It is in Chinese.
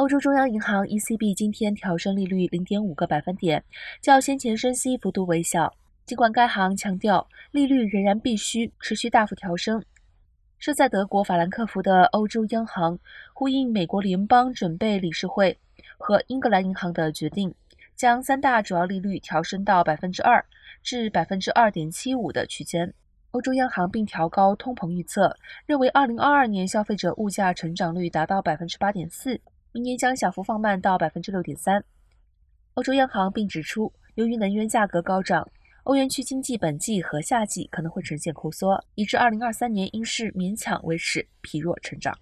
欧洲中央银行 ECB 今天调升利率零点五个百分点，较先前升息幅度微小。尽管该行强调利率仍然必须持续大幅调升，设在德国法兰克福的欧洲央行呼应美国联邦准备理事会和英格兰银行的决定，将三大主要利率调升到百分之二至百分之二点七五的区间。欧洲央行并调高通膨预测，认为二零二二年消费者物价成长率达到百分之八点四。明年将小幅放慢到百分之六点三。欧洲央行并指出，由于能源价格高涨，欧元区经济本季和夏季可能会呈现枯缩，以致二零二三年应是勉强维持疲弱成长。